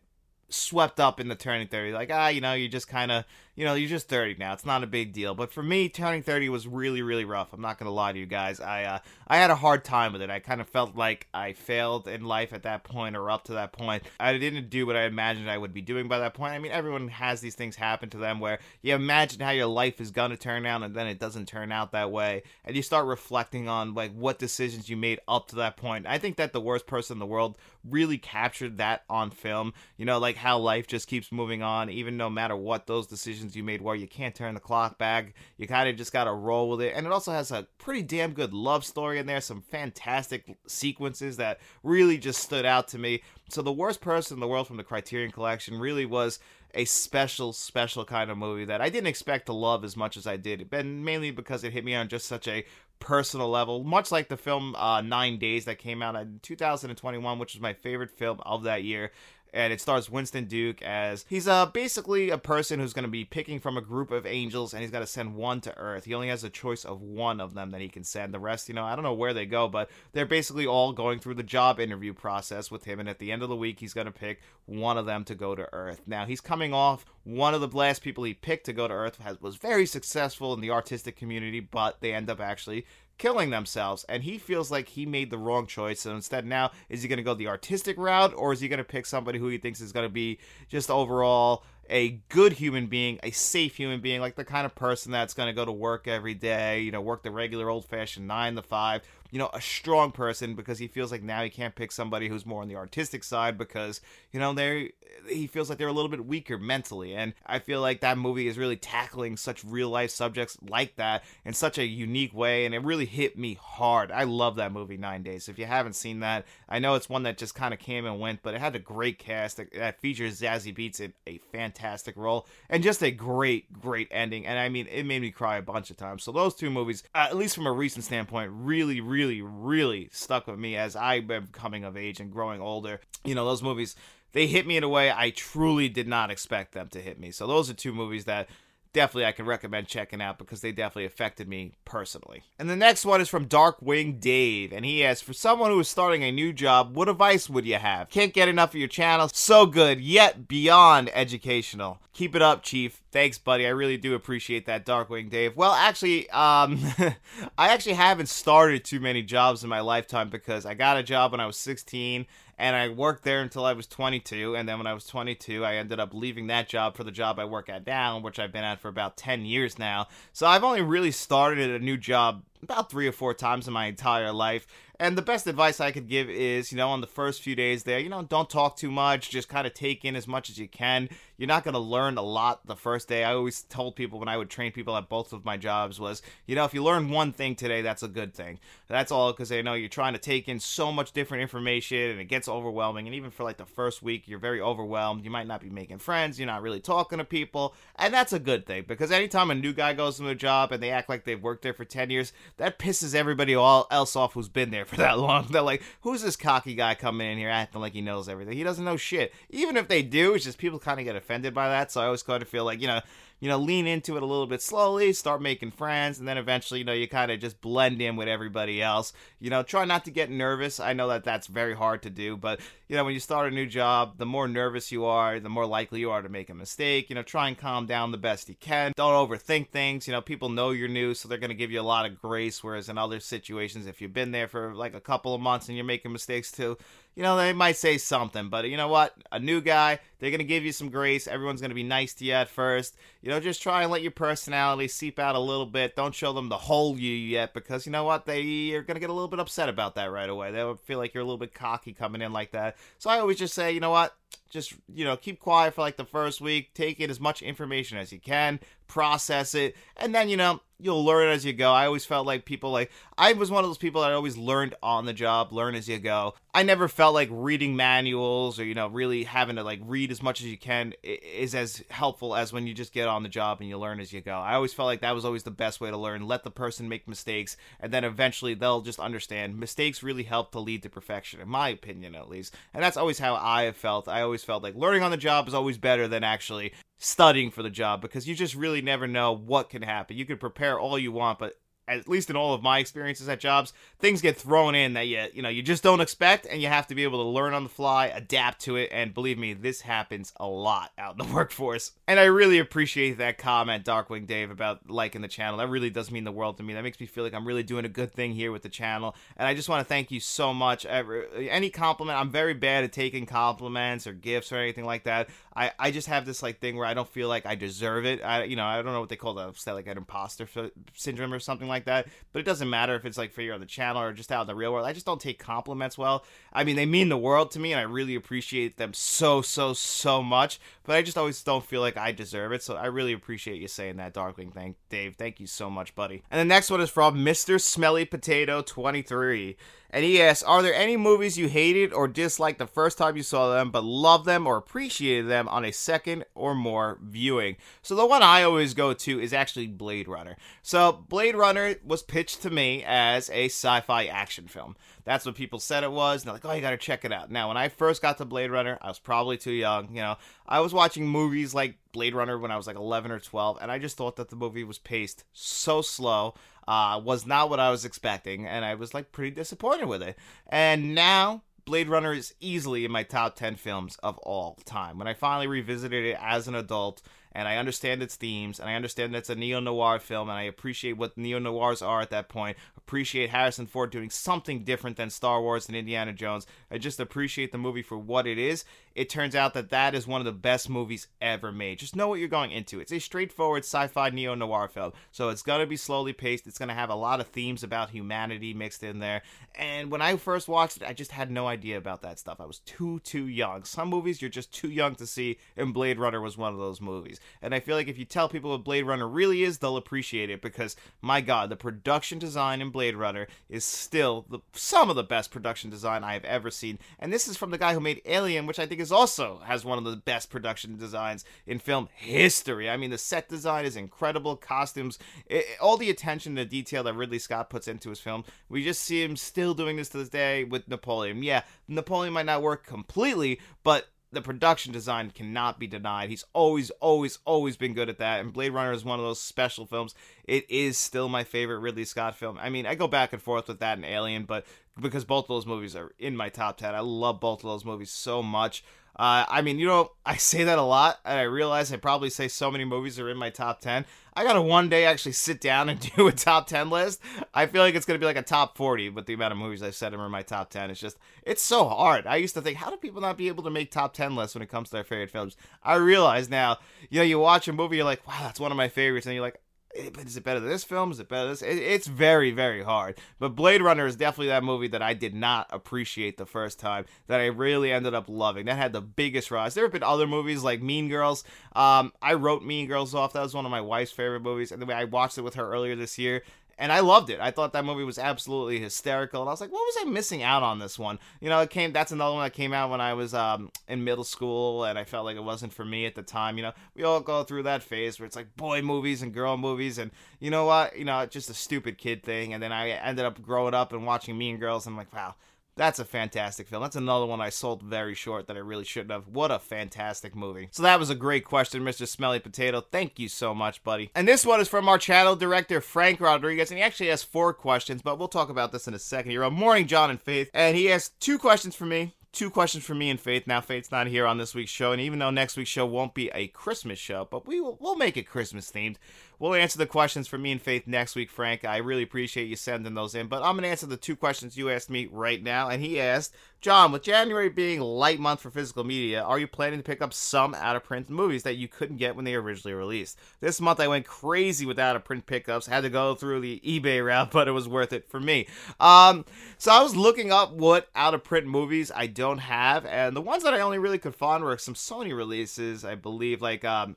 swept up in the turning 30 like ah you know you just kind of you know, you're just 30 now. It's not a big deal. But for me, turning 30 was really, really rough. I'm not gonna lie to you guys. I uh, I had a hard time with it. I kind of felt like I failed in life at that point, or up to that point. I didn't do what I imagined I would be doing by that point. I mean, everyone has these things happen to them where you imagine how your life is gonna turn out, and then it doesn't turn out that way, and you start reflecting on like what decisions you made up to that point. I think that the worst person in the world really captured that on film. You know, like how life just keeps moving on, even no matter what those decisions decisions you made where you can't turn the clock back. You kind of just got to roll with it. And it also has a pretty damn good love story in there, some fantastic sequences that really just stood out to me. So, The Worst Person in the World from the Criterion Collection really was a special, special kind of movie that I didn't expect to love as much as I did. And mainly because it hit me on just such a personal level, much like the film uh, Nine Days that came out in 2021, which was my favorite film of that year and it stars Winston Duke as he's uh basically a person who's going to be picking from a group of angels, and he's got to send one to Earth. He only has a choice of one of them that he can send. The rest, you know, I don't know where they go, but they're basically all going through the job interview process with him, and at the end of the week, he's going to pick one of them to go to Earth. Now he's coming off one of the last people he picked to go to Earth has, was very successful in the artistic community, but they end up actually killing themselves and he feels like he made the wrong choice. So instead now is he going to go the artistic route or is he going to pick somebody who he thinks is going to be just overall a good human being a safe human being like the kind of person that's going to go to work every day you know work the regular old fashioned 9 to 5 you know, a strong person because he feels like now he can't pick somebody who's more on the artistic side because, you know, they he feels like they're a little bit weaker mentally. And I feel like that movie is really tackling such real life subjects like that in such a unique way. And it really hit me hard. I love that movie, Nine Days. If you haven't seen that, I know it's one that just kind of came and went, but it had a great cast that features Zazie Beetz in a fantastic role and just a great, great ending. And I mean, it made me cry a bunch of times. So those two movies, at least from a recent standpoint, really, really really, really stuck with me as I've been coming of age and growing older. You know, those movies, they hit me in a way I truly did not expect them to hit me. So those are two movies that definitely I can recommend checking out because they definitely affected me personally. And the next one is from Darkwing Dave, and he asks, For someone who is starting a new job, what advice would you have? Can't get enough of your channel. So good, yet beyond educational. Keep it up, Chief. Thanks, buddy. I really do appreciate that, Darkwing Dave. Well, actually, um, I actually haven't started too many jobs in my lifetime because I got a job when I was 16 and I worked there until I was 22. And then when I was 22, I ended up leaving that job for the job I work at now, which I've been at for about 10 years now. So I've only really started a new job about three or four times in my entire life. And the best advice I could give is, you know, on the first few days there, you know, don't talk too much. Just kind of take in as much as you can. You're not going to learn a lot the first day. I always told people when I would train people at both of my jobs was, you know, if you learn one thing today, that's a good thing. That's all because they know you're trying to take in so much different information and it gets overwhelming. And even for like the first week, you're very overwhelmed. You might not be making friends. You're not really talking to people. And that's a good thing because anytime a new guy goes into a job and they act like they've worked there for 10 years, that pisses everybody all else off who's been there for that long. They're like, who's this cocky guy coming in here acting like he knows everything? He doesn't know shit. Even if they do, it's just people kind of get offended by that. So I always kind of feel like, you know, you know, lean into it a little bit slowly, start making friends, and then eventually, you know, you kind of just blend in with everybody else. You know, try not to get nervous. I know that that's very hard to do, but, you know, when you start a new job, the more nervous you are, the more likely you are to make a mistake. You know, try and calm down the best you can. Don't overthink things. You know, people know you're new, so they're going to give you a lot of grace, whereas in other situations, if you've been there for like a couple of months and you're making mistakes too, you know, they might say something, but you know what? A new guy, they're going to give you some grace. Everyone's going to be nice to you at first. You know, just try and let your personality seep out a little bit. Don't show them the whole you yet because you know what? They are going to get a little bit upset about that right away. They'll feel like you're a little bit cocky coming in like that. So I always just say, you know what? Just, you know, keep quiet for like the first week. Take in as much information as you can, process it, and then, you know, you'll learn as you go. I always felt like people like I was one of those people that always learned on the job, learn as you go. I never felt like reading manuals or you know really having to like read as much as you can is as helpful as when you just get on the job and you learn as you go. I always felt like that was always the best way to learn. Let the person make mistakes and then eventually they'll just understand. Mistakes really help to lead to perfection in my opinion at least. And that's always how I have felt. I always felt like learning on the job is always better than actually studying for the job because you just really never know what can happen. You can prepare all you want, but at least in all of my experiences at jobs, things get thrown in that you you know you just don't expect, and you have to be able to learn on the fly, adapt to it. And believe me, this happens a lot out in the workforce. And I really appreciate that comment, Darkwing Dave, about liking the channel. That really does mean the world to me. That makes me feel like I'm really doing a good thing here with the channel. And I just want to thank you so much. Any compliment, I'm very bad at taking compliments or gifts or anything like that. I I just have this like thing where I don't feel like I deserve it. I you know I don't know what they call that, like an imposter syndrome or something like that. But it doesn't matter if it's like for you on the channel or just out in the real world. I just don't take compliments well. I mean, they mean the world to me, and I really appreciate them so, so, so much. But I just always don't feel like I deserve it. So I really appreciate you saying that, Darkwing. Thank Dave. Thank you so much, buddy. And the next one is from Mr. Smelly Potato 23 and he asks, Are there any movies you hated or disliked the first time you saw them, but loved them or appreciated them on a second or more viewing? So the one I always go to is actually Blade Runner. So Blade Runner was pitched to me as a sci fi action film. That's what people said it was. And they're like, oh, you got to check it out. Now, when I first got to Blade Runner, I was probably too young. You know, I was watching movies like Blade Runner when I was like 11 or 12, and I just thought that the movie was paced so slow. Uh, was not what I was expecting, and I was like pretty disappointed with it. And now Blade Runner is easily in my top 10 films of all time. When I finally revisited it as an adult, and I understand its themes, and I understand that it's a neo noir film, and I appreciate what neo noirs are at that point. Appreciate Harrison Ford doing something different than Star Wars and Indiana Jones. I just appreciate the movie for what it is. It turns out that that is one of the best movies ever made. Just know what you're going into. It's a straightforward sci-fi neo noir film, so it's gonna be slowly paced. It's gonna have a lot of themes about humanity mixed in there. And when I first watched it, I just had no idea about that stuff. I was too too young. Some movies you're just too young to see, and Blade Runner was one of those movies. And I feel like if you tell people what Blade Runner really is, they'll appreciate it because my God, the production design in Blade Runner is still the, some of the best production design I have ever seen. And this is from the guy who made Alien, which I think is also has one of the best production designs in film history. I mean, the set design is incredible, costumes, it, all the attention to detail that Ridley Scott puts into his film. We just see him still doing this to this day with Napoleon. Yeah, Napoleon might not work completely, but the production design cannot be denied. He's always, always, always been good at that. And Blade Runner is one of those special films. It is still my favorite Ridley Scott film. I mean, I go back and forth with that and Alien, but because both of those movies are in my top 10, I love both of those movies so much. Uh, I mean, you know, I say that a lot, and I realize I probably say so many movies are in my top 10. I gotta one day actually sit down and do a top 10 list. I feel like it's gonna be like a top 40 with the amount of movies I've said are in my top 10. It's just, it's so hard. I used to think, how do people not be able to make top 10 lists when it comes to their favorite films? I realize now, you know, you watch a movie, you're like, wow, that's one of my favorites, and you're like, but is it better than this film? Is it better than this? It, it's very, very hard. But Blade Runner is definitely that movie that I did not appreciate the first time that I really ended up loving. That had the biggest rise. There have been other movies like Mean Girls. Um, I wrote Mean Girls off. That was one of my wife's favorite movies, and the way I watched it with her earlier this year and I loved it. I thought that movie was absolutely hysterical, and I was like, what was I missing out on this one? You know, it came. That's another one that came out when I was um, in middle school, and I felt like it wasn't for me at the time. You know, we all go through that phase where it's like boy movies and girl movies, and you know what? You know, just a stupid kid thing. And then I ended up growing up and watching Mean Girls, and I'm like, wow that's a fantastic film. That's another one I sold very short that I really shouldn't have. What a fantastic movie. So that was a great question, Mr. Smelly Potato. Thank you so much, buddy. And this one is from our channel director, Frank Rodriguez, and he actually has four questions, but we'll talk about this in a second here on Morning John and Faith. And he has two questions for me two questions for me and Faith. Now, Faith's not here on this week's show, and even though next week's show won't be a Christmas show, but we will we'll make it Christmas themed. We'll answer the questions for me and Faith next week, Frank. I really appreciate you sending those in, but I'm gonna answer the two questions you asked me right now. And he asked, John, with January being light month for physical media, are you planning to pick up some out of print movies that you couldn't get when they originally released? This month I went crazy with out of print pickups. Had to go through the eBay route, but it was worth it for me. Um, so I was looking up what out of print movies I don't have, and the ones that I only really could find were some Sony releases, I believe, like um,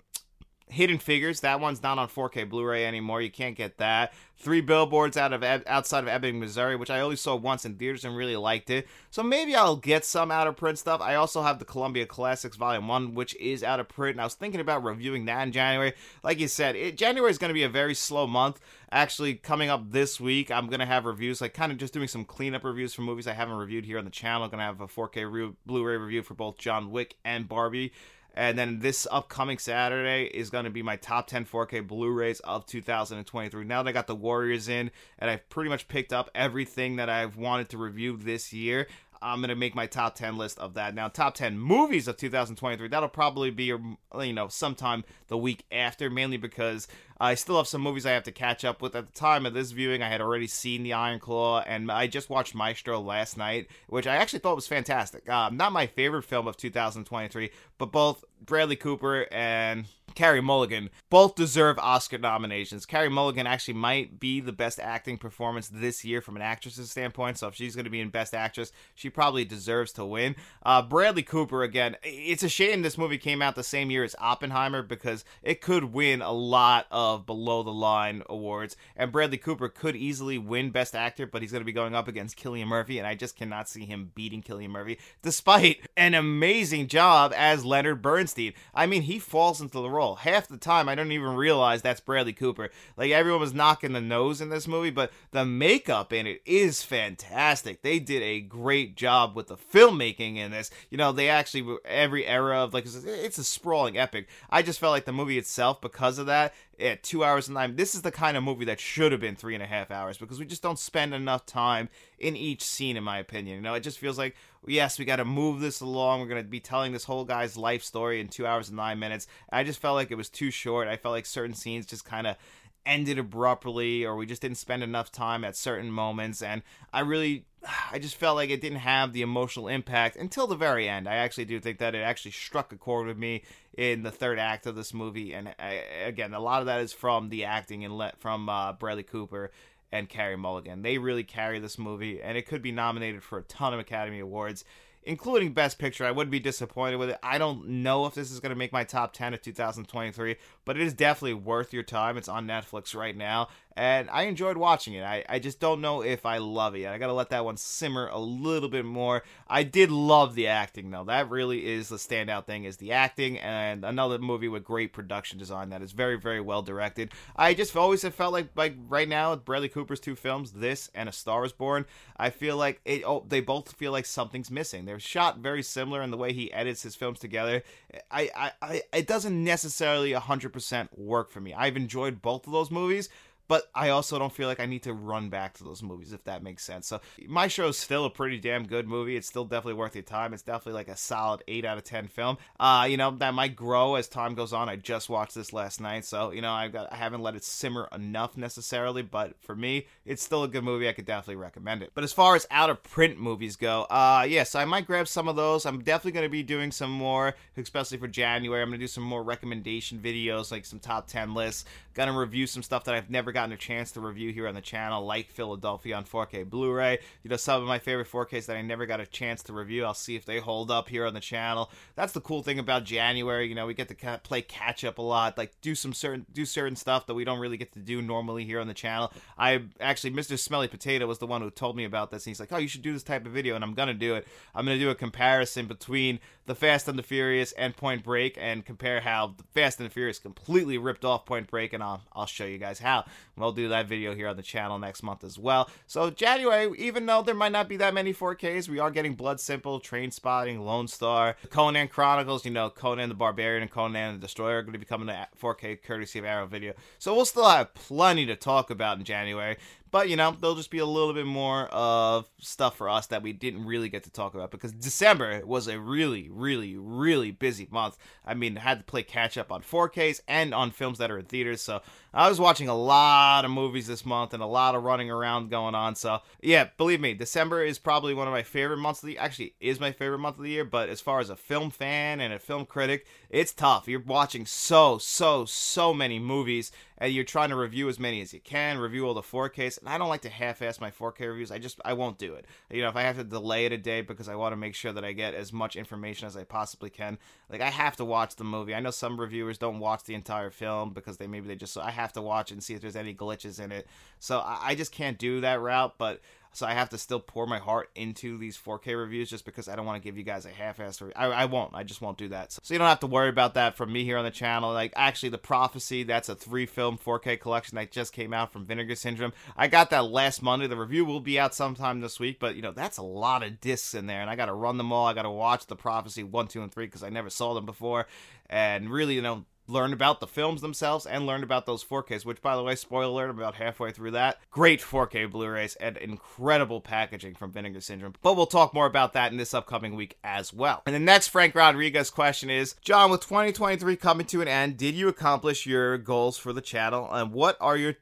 Hidden Figures, that one's not on 4K Blu-ray anymore. You can't get that. Three Billboards out of outside of Ebbing, Missouri, which I only saw once in theaters and really liked it. So maybe I'll get some out of print stuff. I also have the Columbia Classics Volume One, which is out of print. And I was thinking about reviewing that in January. Like you said, it, January is going to be a very slow month. Actually, coming up this week, I'm going to have reviews, like kind of just doing some cleanup reviews for movies I haven't reviewed here on the channel. Going to have a 4K re- Blu-ray review for both John Wick and Barbie. And then this upcoming Saturday is going to be my top 10 4K Blu rays of 2023. Now that I got the Warriors in, and I've pretty much picked up everything that I've wanted to review this year, I'm gonna make my top 10 list of that. Now, top 10 movies of 2023. That'll probably be you know sometime the week after, mainly because I still have some movies I have to catch up with. At the time of this viewing, I had already seen The Iron Claw, and I just watched Maestro last night, which I actually thought was fantastic. Uh, not my favorite film of 2023, but both Bradley Cooper and Carey Mulligan both deserve Oscar nominations. Carey Mulligan actually might be the best acting performance this year from an actress's standpoint. So if she's going to be in Best Actress, she probably deserves to win. Uh, Bradley Cooper again. It's a shame this movie came out the same year as Oppenheimer because it could win a lot of below the line awards, and Bradley Cooper could easily win Best Actor, but he's going to be going up against Cillian Murphy, and I just cannot see him beating Cillian Murphy, despite an amazing job as Leonard Bernstein. I mean, he falls into the role Half the time, I don't even realize that's Bradley Cooper. Like everyone was knocking the nose in this movie, but the makeup in it is fantastic. They did a great job with the filmmaking in this. You know, they actually every era of like it's a sprawling epic. I just felt like the movie itself, because of that, at two hours and nine. This is the kind of movie that should have been three and a half hours because we just don't spend enough time in each scene, in my opinion. You know, it just feels like yes, we got to move this along. We're going to be telling this whole guy's life story in two hours and nine minutes. I just felt like it was too short. I felt like certain scenes just kind of ended abruptly or we just didn't spend enough time at certain moments and I really I just felt like it didn't have the emotional impact until the very end. I actually do think that it actually struck a chord with me in the third act of this movie and I, again a lot of that is from the acting and let from uh, Bradley Cooper and Carey Mulligan. They really carry this movie, and it could be nominated for a ton of Academy Awards, including Best Picture. I wouldn't be disappointed with it. I don't know if this is going to make my top 10 of 2023, but it is definitely worth your time. It's on Netflix right now, and I enjoyed watching it. I, I just don't know if I love it. I got to let that one simmer a little bit more. I did love the acting though. That really is the standout thing is the acting and another movie with great production design that is very very well directed. I just always have felt like like right now with Bradley Cooper's two films, this and A Star Is Born, I feel like it oh, they both feel like something's missing. They're shot very similar in the way he edits his films together. I I, I it doesn't necessarily 100% work for me. I've enjoyed both of those movies, but I also don't feel like I need to run back to those movies if that makes sense. So Maestro is still a pretty damn good movie. It's still definitely worth your time. It's definitely like a solid eight out of ten film. Uh, you know that might grow as time goes on. I just watched this last night, so you know I've got I haven't let it simmer enough necessarily, but for me, it's still a good movie. I could definitely recommend it. But as far as out of print movies go, uh, yes, I might grab some of those. I'm definitely going to be doing some more, especially for January. I'm going to do some more recommendation videos, like some top ten lists. Gonna review some stuff that I've never gotten a chance to review here on the channel, like Philadelphia on 4K Blu-ray. You know, some of my favorite 4Ks that I never got a chance to review. I'll see if they hold up here on the channel. That's the cool thing about January. You know, we get to kind of play catch up a lot, like do some certain do certain stuff that we don't really get to do normally here on the channel. I actually, Mr. Smelly Potato was the one who told me about this, and he's like, "Oh, you should do this type of video," and I'm gonna do it. I'm gonna do a comparison between the Fast and the Furious and Point Break, and compare how the Fast and the Furious completely ripped off Point Break, and I'll I'll show you guys how. We'll do that video here on the channel next month as well. So January, even though there might not be that many 4Ks, we are getting Blood Simple, Trainspotting, Lone Star, Conan Chronicles. You know, Conan the Barbarian and Conan the Destroyer are going to be coming to 4K courtesy of Arrow Video. So we'll still have plenty to talk about in January. But you know, there'll just be a little bit more of stuff for us that we didn't really get to talk about because December was a really, really, really busy month. I mean, I had to play catch up on 4Ks and on films that are in theaters. So I was watching a lot of movies this month and a lot of running around going on. So yeah, believe me, December is probably one of my favorite months of the actually is my favorite month of the year. But as far as a film fan and a film critic, it's tough. You're watching so, so, so many movies and you're trying to review as many as you can, review all the 4Ks. And I don't like to half-ass my 4K reviews. I just I won't do it. You know, if I have to delay it a day because I want to make sure that I get as much information as I possibly can, like I have to watch the movie. I know some reviewers don't watch the entire film because they maybe they just I have to watch and see if there's any glitches in it. So I, I just can't do that route, but so I have to still pour my heart into these 4K reviews just because I don't want to give you guys a half-assed review. I, I won't. I just won't do that. So, so, you don't have to worry about that from me here on the channel. Like, actually, The Prophecy, that's a three-film 4K collection that just came out from Vinegar Syndrome. I got that last Monday. The review will be out sometime this week, but, you know, that's a lot of discs in there, and I got to run them all. I got to watch The Prophecy 1, 2, and 3 because I never saw them before. And really, you know, learn about the films themselves and learn about those 4Ks, which, by the way, spoiler alert, I'm about halfway through that. Great 4K Blu rays and incredible packaging from Vinegar Syndrome. But we'll talk more about that in this upcoming week as well. And the next Frank Rodriguez question is John, with 2023 coming to an end, did you accomplish your goals for the channel? And what are your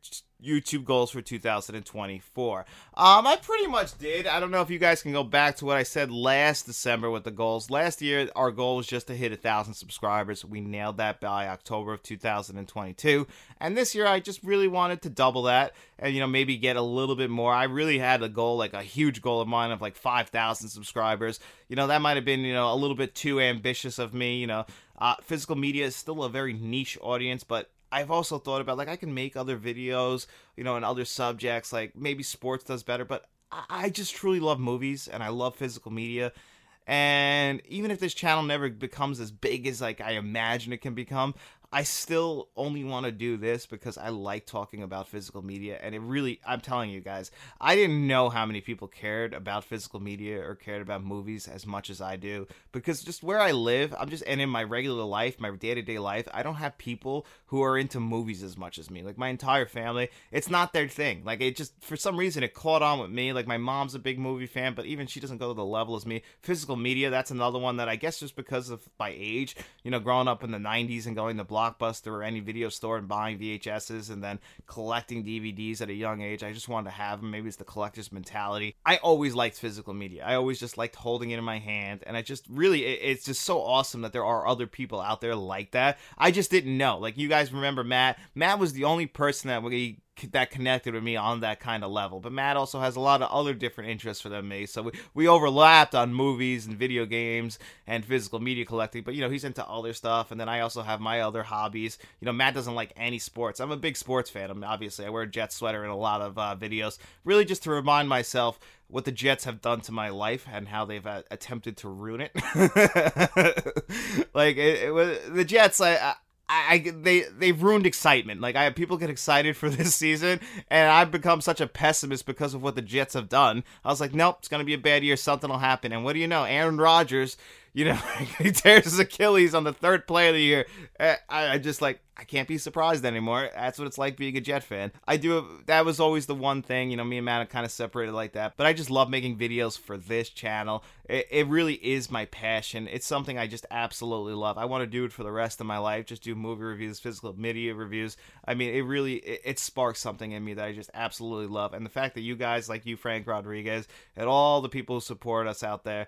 YouTube goals for 2024. Um, I pretty much did. I don't know if you guys can go back to what I said last December with the goals. Last year, our goal was just to hit a thousand subscribers. We nailed that by October of 2022. And this year, I just really wanted to double that and, you know, maybe get a little bit more. I really had a goal, like a huge goal of mine of like 5,000 subscribers. You know, that might have been, you know, a little bit too ambitious of me. You know, uh, physical media is still a very niche audience, but I've also thought about like I can make other videos, you know, and other subjects like maybe sports does better, but I just truly love movies and I love physical media. And even if this channel never becomes as big as like I imagine it can become, I still only want to do this because I like talking about physical media. And it really, I'm telling you guys, I didn't know how many people cared about physical media or cared about movies as much as I do. Because just where I live, I'm just, and in my regular life, my day to day life, I don't have people who are into movies as much as me. Like my entire family, it's not their thing. Like it just, for some reason, it caught on with me. Like my mom's a big movie fan, but even she doesn't go to the level as me. Physical media, that's another one that I guess just because of my age, you know, growing up in the 90s and going to block Blockbuster or any video store and buying VHSs and then collecting DVDs at a young age. I just wanted to have them. Maybe it's the collector's mentality. I always liked physical media. I always just liked holding it in my hand. And I just really, it's just so awesome that there are other people out there like that. I just didn't know. Like, you guys remember Matt? Matt was the only person that we that connected with me on that kind of level. But Matt also has a lot of other different interests for than me. So we, we overlapped on movies and video games and physical media collecting. But, you know, he's into other stuff. And then I also have my other hobbies. You know, Matt doesn't like any sports. I'm a big sports fan. I'm obviously, I wear a Jet sweater in a lot of uh, videos. Really just to remind myself what the Jets have done to my life and how they've uh, attempted to ruin it. like, it, it, the Jets, I, I, they they've ruined excitement. Like I people get excited for this season, and I've become such a pessimist because of what the Jets have done. I was like, nope, it's gonna be a bad year. Something will happen. And what do you know? Aaron Rodgers you know, he tears his Achilles on the third play of the year. Eh, I, I, just like I can't be surprised anymore. That's what it's like being a Jet fan. I do. That was always the one thing. You know, me and Matt are kind of separated like that. But I just love making videos for this channel. It, it really is my passion. It's something I just absolutely love. I want to do it for the rest of my life. Just do movie reviews, physical media reviews. I mean, it really it, it sparks something in me that I just absolutely love. And the fact that you guys, like you, Frank Rodriguez, and all the people who support us out there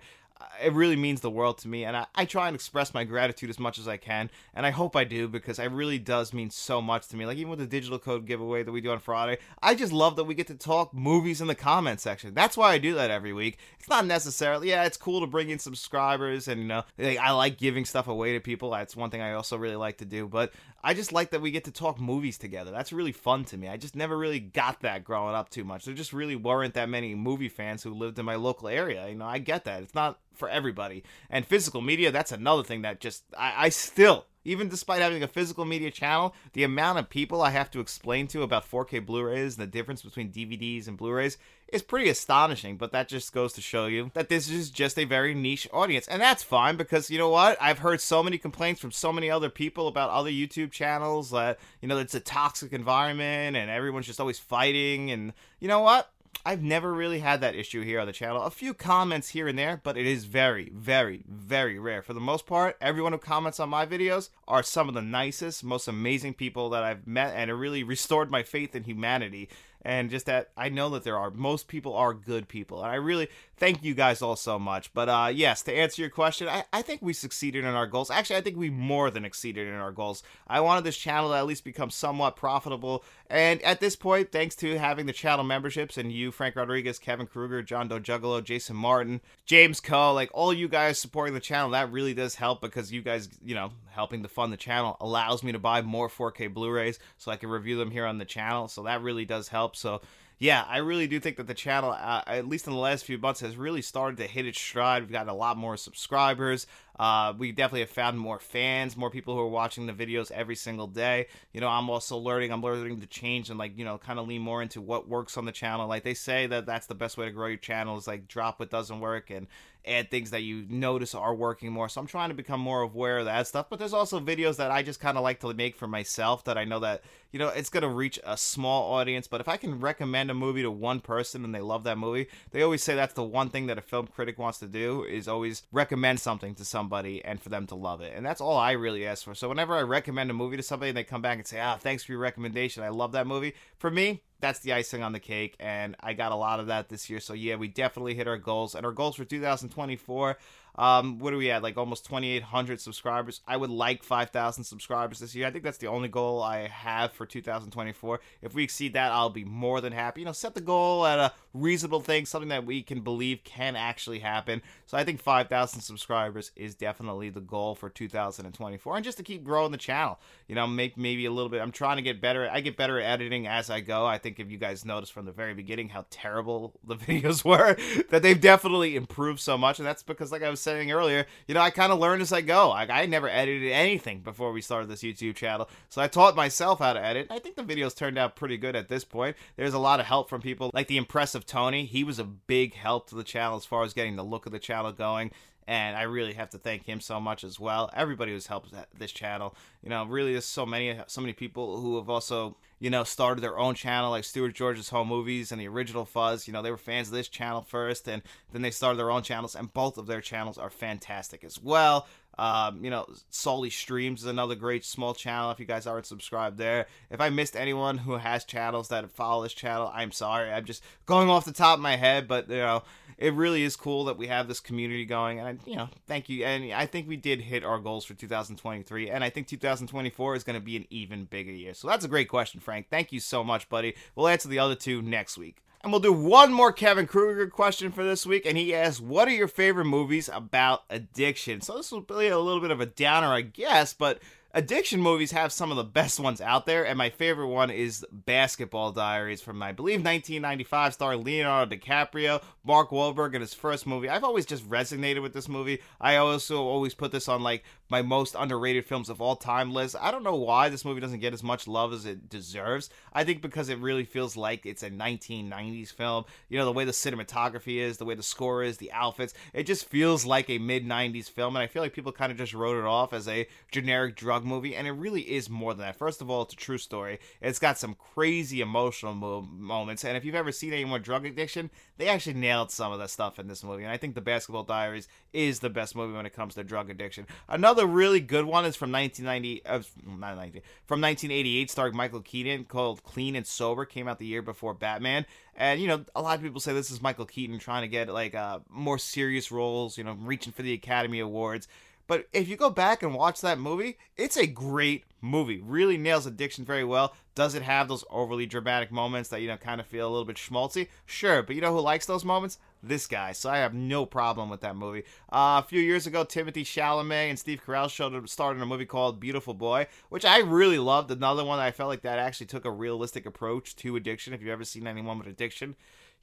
it really means the world to me and I, I, try and express my gratitude as much as i can and i hope i do because it really does mean so much to me. Like even with the digital code giveaway that we do on friday i just love that we get to talk movies in the comment section. That's why i do that every week. It's not necessarily yeah it's cool to bring in subscribers and you know like, i like giving stuff away to people. That's one thing i also really like to do but i just like that we get to talk movies together. That's really fun to me. I just never really got that growing up too much. There just really weren't that many movie fans who lived in my local area you know i get that. It's not for everybody. And physical media, that's another thing that just I, I still even despite having a physical media channel, the amount of people I have to explain to about 4K Blu-rays and the difference between DVDs and Blu-rays is pretty astonishing. But that just goes to show you that this is just a very niche audience, and that's fine because you know what? I've heard so many complaints from so many other people about other YouTube channels that you know it's a toxic environment and everyone's just always fighting, and you know what? I've never really had that issue here on the channel. A few comments here and there, but it is very, very, very rare. For the most part, everyone who comments on my videos are some of the nicest, most amazing people that I've met, and it really restored my faith in humanity and just that I know that there are most people are good people, and I really thank you guys all so much. But uh, yes, to answer your question, I, I think we succeeded in our goals. Actually, I think we more than exceeded in our goals. I wanted this channel to at least become somewhat profitable, and at this point, thanks to having the channel memberships and you, Frank Rodriguez, Kevin Kruger, John Doe Juggalo, Jason Martin, James Coe, like all you guys supporting the channel, that really does help because you guys, you know, helping to fund the channel allows me to buy more 4K Blu-rays so I can review them here on the channel. So that really does help. So yeah, I really do think that the channel, uh, at least in the last few months, has really started to hit its stride. We've gotten a lot more subscribers. Uh, we definitely have found more fans, more people who are watching the videos every single day. You know, I'm also learning. I'm learning to change and like you know, kind of lean more into what works on the channel. Like they say that that's the best way to grow your channel is like drop what doesn't work and add things that you notice are working more. So I'm trying to become more aware of that stuff. But there's also videos that I just kind of like to make for myself that I know that, you know, it's going to reach a small audience. But if I can recommend a movie to one person and they love that movie, they always say that's the one thing that a film critic wants to do is always recommend something to somebody and for them to love it. And that's all I really ask for. So whenever I recommend a movie to somebody and they come back and say, ah, thanks for your recommendation. I love that movie. For me, that's the icing on the cake and i got a lot of that this year. So yeah we definitely hit our goals and our goals for 2024 um, what are we at? Like almost 2,800 subscribers. I would like 5,000 subscribers this year. I think that's the only goal I have for 2024. If we exceed that, I'll be more than happy. You know, set the goal at a reasonable thing, something that we can believe can actually happen. So I think 5,000 subscribers is definitely the goal for 2024, and just to keep growing the channel. You know, make maybe a little bit. I'm trying to get better. I get better at editing as I go. I think if you guys noticed from the very beginning how terrible the videos were, that they've definitely improved so much, and that's because, like I was saying earlier, you know, I kind of learned as I go. I never edited anything before we started this YouTube channel, so I taught myself how to edit. I think the videos turned out pretty good at this point. There's a lot of help from people like the impressive Tony. He was a big help to the channel as far as getting the look of the channel going and I really have to thank him so much as well. Everybody who's helped this channel, you know, really there's so many so many people who have also you know started their own channel like Stuart George's Home Movies and the original Fuzz. You know, they were fans of this channel first, and then they started their own channels, and both of their channels are fantastic as well. Um, you know, Sully Streams is another great small channel if you guys aren't subscribed there. If I missed anyone who has channels that follow this channel, I'm sorry. I'm just going off the top of my head, but you know, it really is cool that we have this community going. And you know, thank you. And I think we did hit our goals for 2023, and I think 2024 is going to be an even bigger year. So that's a great question, Frank. Thank you so much, buddy. We'll answer the other two next week. And we'll do one more Kevin Kruger question for this week. And he asks, What are your favorite movies about addiction? So this will be a little bit of a downer, I guess, but addiction movies have some of the best ones out there, and my favorite one is Basketball Diaries from, I believe, 1995, starring Leonardo DiCaprio, Mark Wahlberg in his first movie. I've always just resonated with this movie. I also always put this on like my most underrated films of all time list. I don't know why this movie doesn't get as much love as it deserves. I think because it really feels like it's a 1990s film. You know, the way the cinematography is, the way the score is, the outfits. It just feels like a mid 90s film, and I feel like people kind of just wrote it off as a generic drug movie, and it really is more than that. First of all, it's a true story. It's got some crazy emotional mo- moments, and if you've ever seen anyone drug addiction, they actually nailed some of that stuff in this movie. And I think The Basketball Diaries is the best movie when it comes to drug addiction. Another really good one is from 1990, uh, not 90, from 1988, starring Michael Keaton, called Clean and Sober. Came out the year before Batman. And you know, a lot of people say this is Michael Keaton trying to get like uh, more serious roles. You know, reaching for the Academy Awards. But if you go back and watch that movie, it's a great movie. Really nails addiction very well. Does it have those overly dramatic moments that, you know, kind of feel a little bit schmaltzy? Sure, but you know who likes those moments? This guy. So I have no problem with that movie. Uh, a few years ago, Timothée Chalamet and Steve Carell showed, started a movie called Beautiful Boy, which I really loved. Another one I felt like that actually took a realistic approach to addiction. If you've ever seen anyone with addiction,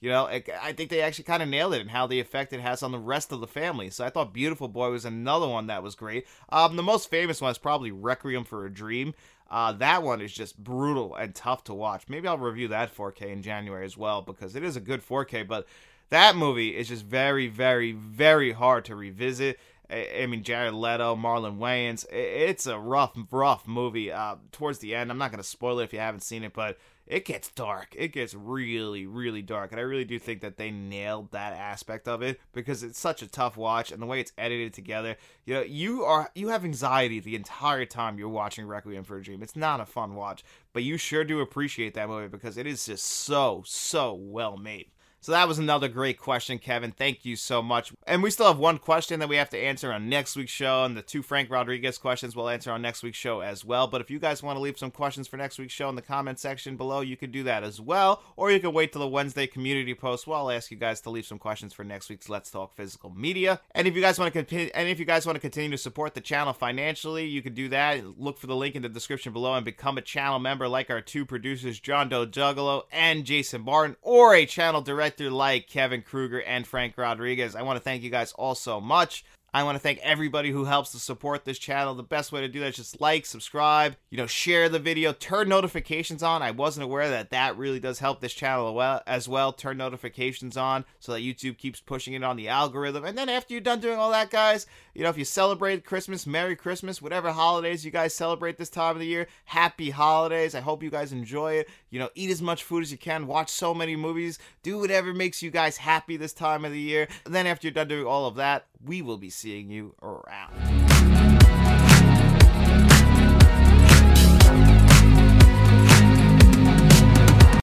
you know, I think they actually kind of nailed it and how the effect it has on the rest of the family. So I thought Beautiful Boy was another one that was great. Um, the most famous one is probably Requiem for a Dream. Uh, that one is just brutal and tough to watch. Maybe I'll review that 4K in January as well because it is a good 4K, but that movie is just very, very, very hard to revisit. I mean, Jared Leto, Marlon Wayans. It's a rough, rough movie. Uh, towards the end, I'm not going to spoil it if you haven't seen it, but it gets dark. It gets really, really dark. And I really do think that they nailed that aspect of it because it's such a tough watch and the way it's edited together. You know, you are you have anxiety the entire time you're watching Requiem for a Dream. It's not a fun watch, but you sure do appreciate that movie because it is just so, so well made. So that was another great question, Kevin. Thank you so much. And we still have one question that we have to answer on next week's show, and the two Frank Rodriguez questions we'll answer on next week's show as well. But if you guys want to leave some questions for next week's show in the comment section below, you can do that as well. Or you can wait till the Wednesday community post where I'll ask you guys to leave some questions for next week's Let's Talk Physical Media. And if you guys want to continue, and if you guys want to continue to support the channel financially, you can do that. Look for the link in the description below and become a channel member like our two producers, John Doe Juggalo and Jason Barton, or a channel director director like Kevin Kruger and Frank Rodriguez. I want to thank you guys all so much. I want to thank everybody who helps to support this channel. The best way to do that is just like, subscribe, you know, share the video, turn notifications on. I wasn't aware that that really does help this channel as well. Turn notifications on so that YouTube keeps pushing it on the algorithm. And then after you're done doing all that, guys, you know, if you celebrate Christmas, Merry Christmas, whatever holidays you guys celebrate this time of the year, happy holidays. I hope you guys enjoy it. You know, eat as much food as you can, watch so many movies, do whatever makes you guys happy this time of the year. And then after you're done doing all of that, we will be seeing you around.